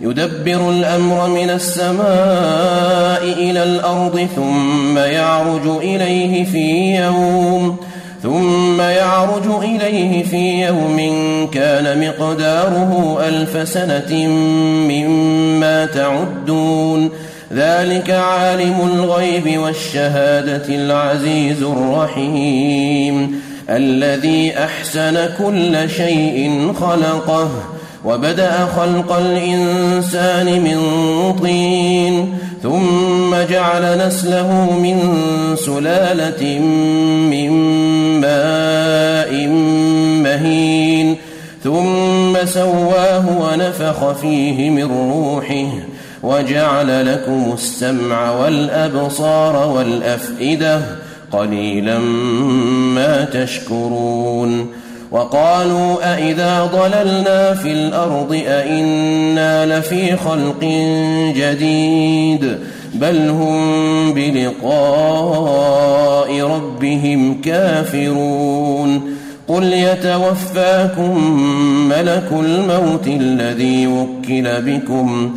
يدبر الأمر من السماء إلى الأرض ثم يعرج إليه في يوم ثم يعرج إليه في يوم كان مقداره ألف سنة مما تعدون. ذلك عالم الغيب والشهادة العزيز الرحيم. الذي أحسن كل شيء خلقه وبدأ خلق الإنسان من طين ثم جعل نسله من سلالة من ماء مهين ثم سواه ونفخ فيه من روحه وجعل لكم السمع والأبصار والأفئدة قليلا ما تشكرون. وقالوا أإذا ضللنا في الأرض أإنا لفي خلق جديد بل هم بلقاء ربهم كافرون قل يتوفاكم ملك الموت الذي وكل بكم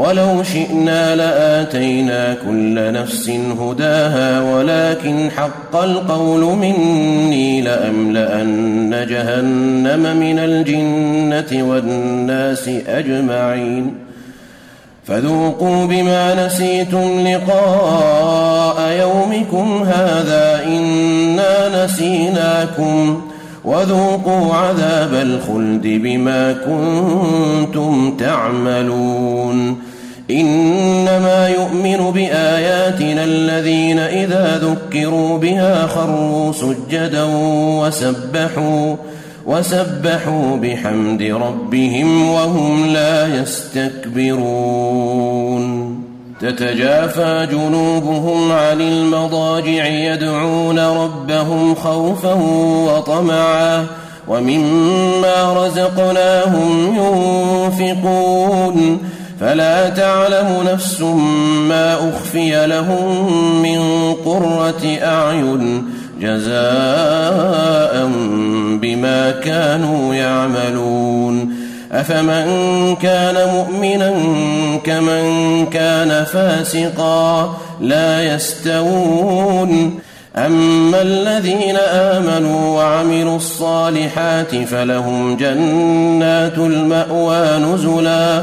ولو شئنا لآتينا كل نفس هداها ولكن حق القول مني لأملأن جهنم من الجنة والناس أجمعين. فذوقوا بما نسيتم لقاء يومكم هذا إنا نسيناكم. وذوقوا عذاب الخلد بما كنتم تعملون. إنما يؤمن بآياتنا الذين إذا ذكروا بها خروا سجدا وسبحوا وسبحوا بحمد ربهم وهم لا يستكبرون. تتجافى جنوبهم عن المضاجع يدعون ربهم خوفا وطمعا ومما رزقناهم ينفقون. فلا تعلم نفس ما أخفي لهم من قرة أعين جزاء بما كانوا يعملون. أفمن كان مؤمنا كمن كان فاسقا لا يستوون. أما الذين آمنوا وعملوا الصالحات فلهم جنات المأوى نزلا.